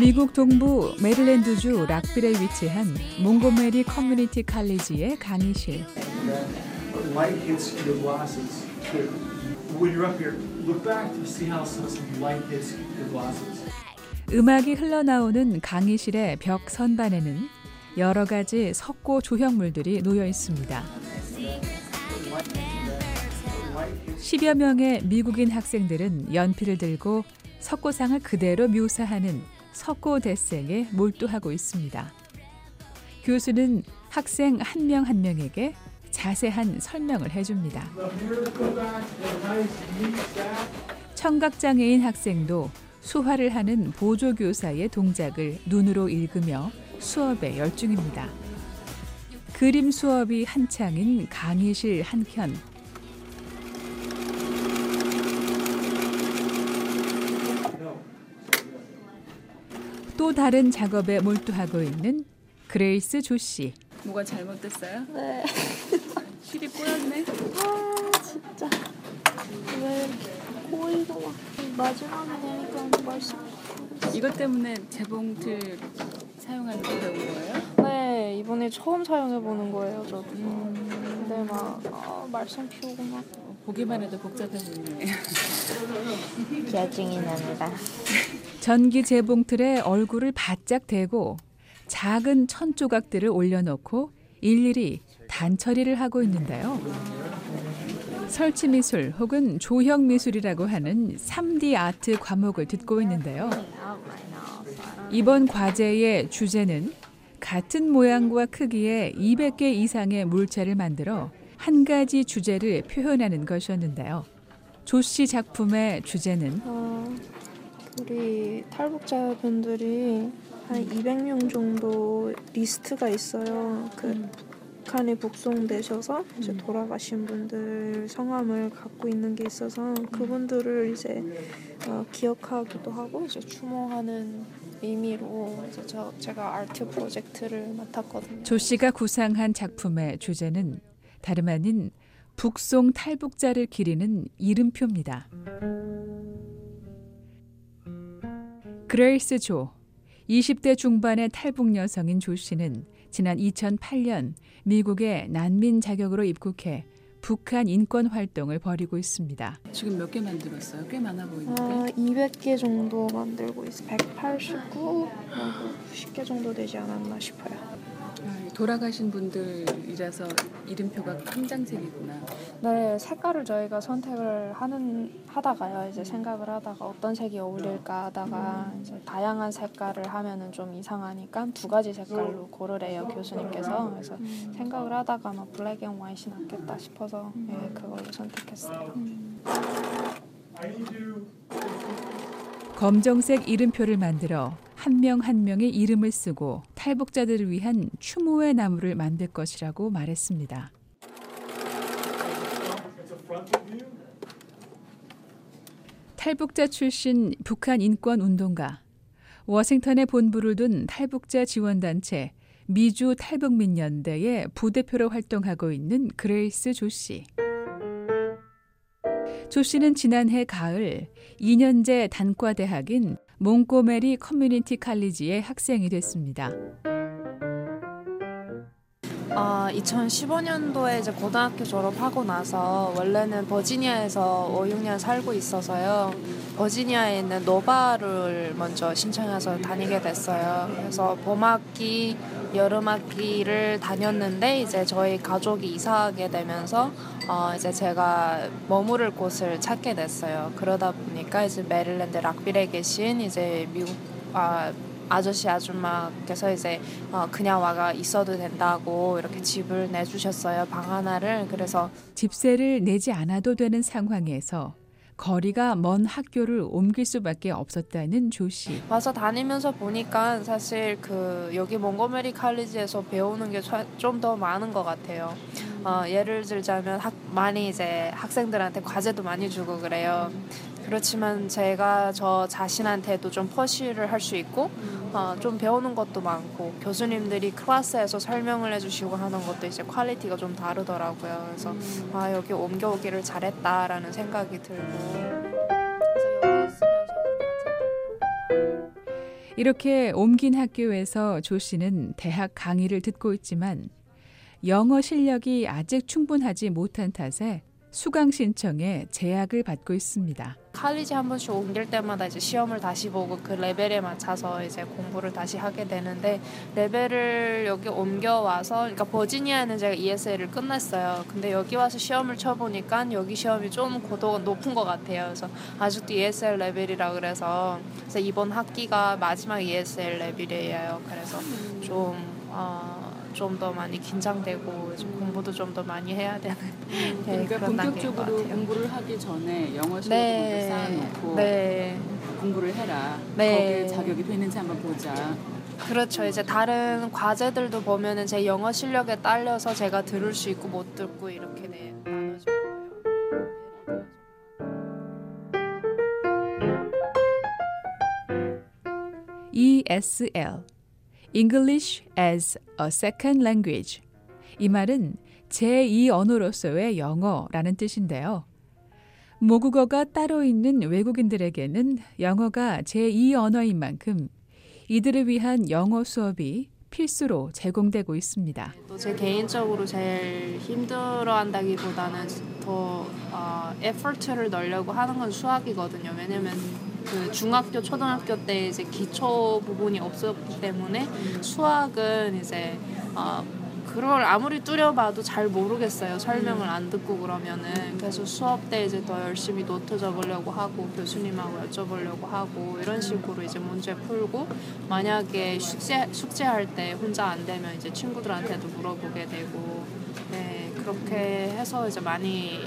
미국 동부 메릴랜드주 락빌에 위치한 몽고메리 커뮤니티 칼리지의 강의실. 음악이 흘러나오는 강의실의 벽 선반에는 여러 가지 석고 조형물들이 놓여 있습니다. 10여 명의 미국인 학생들은 연필을 들고 석고상을 그대로 묘사하는 석고 대생에 몰두하고 있습니다. 교수는 학생 한명한 명에게 자세한 설명을 해줍니다. 청각장애인 학생도 수화를 하는 보조교사의 동작을 눈으로 읽으며 수업에 열중입니다. 그림 수업이 한창인 강의실 한켠. 또 다른 작업에 몰두하고 있는 그레이스 조 씨. 뭐가 잘못됐어요? 네. 실이 꼬였네. 아 진짜 왜막 마지막에 되니까 말씀. 이것 때문에 재봉틀 사용하는 게 배운 거예요? 네 이번에 처음 사용해 보는 거예요 저도. 근데 막 아, 말썽 피우고 막 보기만 해도 복잡해 보이네. 짜증이 납니다. 전기 재봉 틀에 얼굴을 바짝 대고 작은 천 조각들을 올려놓고 일일이 단처리를 하고 있는데요. 설치 미술 혹은 조형 미술이라고 하는 3D 아트 과목을 듣고 있는데요. 이번 과제의 주제는 같은 모양과 크기의 200개 이상의 물체를 만들어 한 가지 주제를 표현하는 것이었는데요. 조 씨 작품의 주제는 어, 우리 탈북자분들이 한 200명 정도 리스트가 있어요. 그 북한에 북송되셔서 이제 돌아가신 분들 성함을 갖고 있는 게 있어서 그분들을 이제 어, 기억하기도 하고 이제 추모하는 의미로 이제 저, 제가 아트 프로젝트를 맡았거든요. 조 씨가 구상한 작품의 주제는 다름 아닌 북송 탈북자를 기리는 이름표입니다. 그레이스 조 20대 중반의 탈북 여성인 조 씨는 지난 2008년 미국에 난민 자격으로 입국해 북한 인권 활동을 벌이고 있습니다. 지금 몇 개 만들었어요? 꽤 많아 보이는데. 아, 200개 정도 만들고 있어. 189, 90개 정도 되지 않았나 싶어요. 아, 돌아가신 분들이라서 이름표가 깜장색이구나. 네, 색깔을 저희가 선택을 하는 하다가요. 이제 생각을 하다가 어떤 색이 어울릴까 하다가 이제 다양한 색깔을 하면은 좀 이상하니까 두 가지 색깔로 고르래요 교수님께서. 그래서 생각을 하다가 막 black and white이 낫겠다 싶어서 예, 그걸로 선택했어요. 검정색 이름표를 만들어 한 명 한 명의 이름을 쓰고 탈북자들을 위한 추모의 나무를 만들 것이라고 말했습니다. 탈북자 출신 북한 인권 운동가, 워싱턴에 본부를 둔 탈북자 지원단체 미주 탈북민연대의 부대표로 활동하고 있는 그레이스 조 씨. 조 씨는 지난해 가을 2년제 단과대학인 몽고메리 커뮤니티 칼리지의 학생이 됐습니다. 아, 2015년도에 이제 고등학교 졸업하고 나서 원래는 버지니아에서 5, 6년 살고 있어서요. 버지니아에 있는 노바를 먼저 신청해서 다니게 됐어요. 그래서 봄학기, 여름학기를 다녔는데 이제 저희 가족이 이사하게 되면서 어, 이제 제가 머무를 곳을 찾게 됐어요. 그러다 보니까 이제 메릴랜드 락빌에 계신 이제 미국 아, 아저씨 아줌마께서 이제 어, 그냥 와가 있어도 된다고 이렇게 집을 내주셨어요 방 하나를 그래서 집세를 내지 않아도 되는 상황에서 거리가 먼 학교를 옮길 수밖에 없었다는 조 씨. 와서 다니면서 보니까 사실 그 여기 몽고메리 칼리지에서 배우는 게 좀 더 많은 것 같아요. 어, 예를 들자면 학, 많이 이제 학생들한테 과제도 많이 주고 그래요. 그렇지만 제가 저 자신한테도 좀 push를 할 수 있고 어, 좀 배우는 것도 많고 교수님들이 클래스에서 설명을 해주시고 하는 것도 이제 quality가 좀 다르더라고요. 그래서 아 여기 옮겨오기를 잘했다라는 생각이 들고. 이렇게 옮긴 학교에서 조 씨는 대학 강의를 듣고 있지만 영어 실력이 아직 충분하지 못한 탓에 수강 신청에 제약을 받고 있습니다. 칼리지 한 번씩 옮길 때마다 이제 시험을 다시 보고 그 레벨에 맞춰서 이제 공부를 다시 하게 되는데 레벨을 여기 옮겨와서 그러니까 버지니아에는 제가 ESL을 끝냈어요. 근데 여기 와서 시험을 쳐보니까 여기 시험이 좀 고도가 높은 것 같아요. 그래서 아직도 ESL 레벨이라 그래서 그래서 이번 학기가 마지막 ESL 레벨이에요. 그래서 좀 어, 좀 더 많이 긴장되고 이제 공부도 좀 더 많이 해야 되는 네, 그러니까 그런 단계인 것 본격적으로 같아요. 공부를 하기 전에 영어 실력 먼저 네, 쌓아놓고 네. 공부를 해라. 네. 거기에 자격이 되는지 한번 보자. 그렇죠. 이제 다른 과제들도 보면은 제 영어 실력에 딸려서 제가 들을 수 있고 못 듣고 이렇게 네, 나눠져. ESL English as a Second Language 이 말은 제2 언어로서의 영어라는 뜻인데요. 모국어가 따로 있는 외국인들에게는 영어가 제2 언어인 만큼 이들을 위한 영어 수업이 필수로 제공되고 있습니다. 또 제 개인적으로 제일 힘들어한다기보다는 더 어, 에포트를 넣으려고 하는 건 수학이거든요. 왜냐면 그 중학교, 초등학교 때 이제 기초 부분이 없었기 때문에 수학은 이제 어, 그걸 아무리 뚫어봐도 잘 모르겠어요. 설명을 안 듣고 그러면은 그래서 수업 때 이제 더 열심히 노트 적으려고 하고 교수님하고 여쭤보려고 하고 이런 식으로 이제 문제 풀고 만약에 숙제 숙제할 때 혼자 안 되면 이제 친구들한테도 물어보게 되고 네 그렇게 해서 이제 많이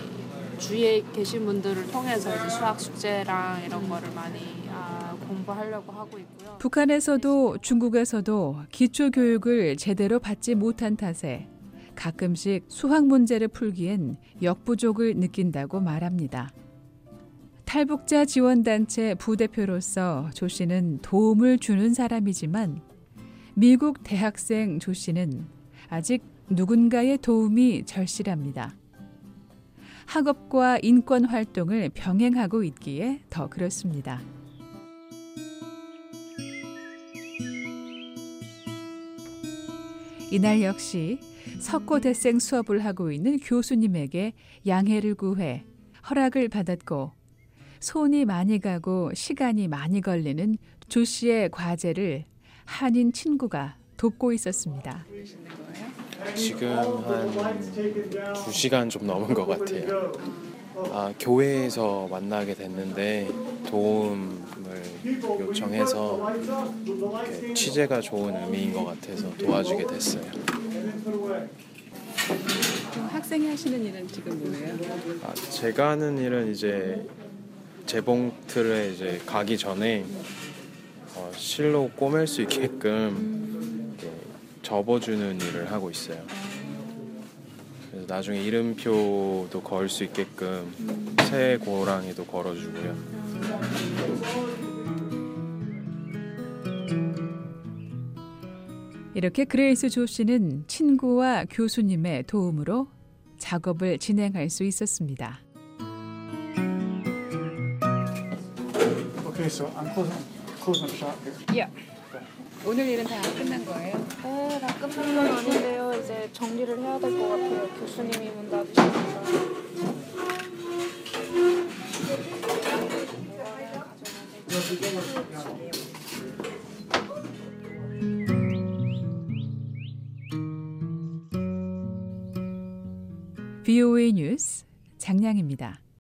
주위에 계신 분들을 통해서 이제 수학 숙제랑 이런 거를 많이 아, 공부하려고 하고 있고요. 북한에서도 중국에서도 기초 교육을 제대로 받지 못한 탓에 가끔씩 수학 문제를 풀기엔 역부족을 느낀다고 말합니다. 탈북자 지원단체 부대표로서 조 씨는 도움을 주는 사람이지만 미국 대학생 조 씨는 아직 누군가의 도움이 절실합니다. 학업과 인권 활동을 병행하고 있기에 더 그렇습니다. 이날 역시 석고대생 수업을 하고 있는 교수님에게 양해를 구해 허락을 받았고 손이 많이 가고 시간이 많이 걸리는 조 씨의 과제를 한인 친구가 돕고 있었습니다. 지금 한 2시간 좀 넘은 것 같아요. 아, 교회에서 만나게 됐는데 도움을 요청해서 취재가 좋은 의미인 것 같아서 도와주게 됐어요. 학생이 하시는 일은 지금 뭐예요? 아, 제가 하는 일은 이제 재봉틀에 이제 가기 전에 어, 실로 꼬맬 수 있게끔 접어주는 일을 하고 있어요. 그래서 나중에 이름표도 걸 수 있게끔 쇠고랑이도 걸어주고요. 이렇게 그레이스 조 씨는 친구와 교수님의 도움으로 작업을 진행할 수 있었습니다. Okay, so I'm closing, closing up shop here. 오늘 일은 다 끝난 거예요? 네, 다 끝난 건 아닌데요. 이제 정리를 해야 될 것 같아요. 교수님이 문 닫으시니까. VOA 뉴스 장량입니다.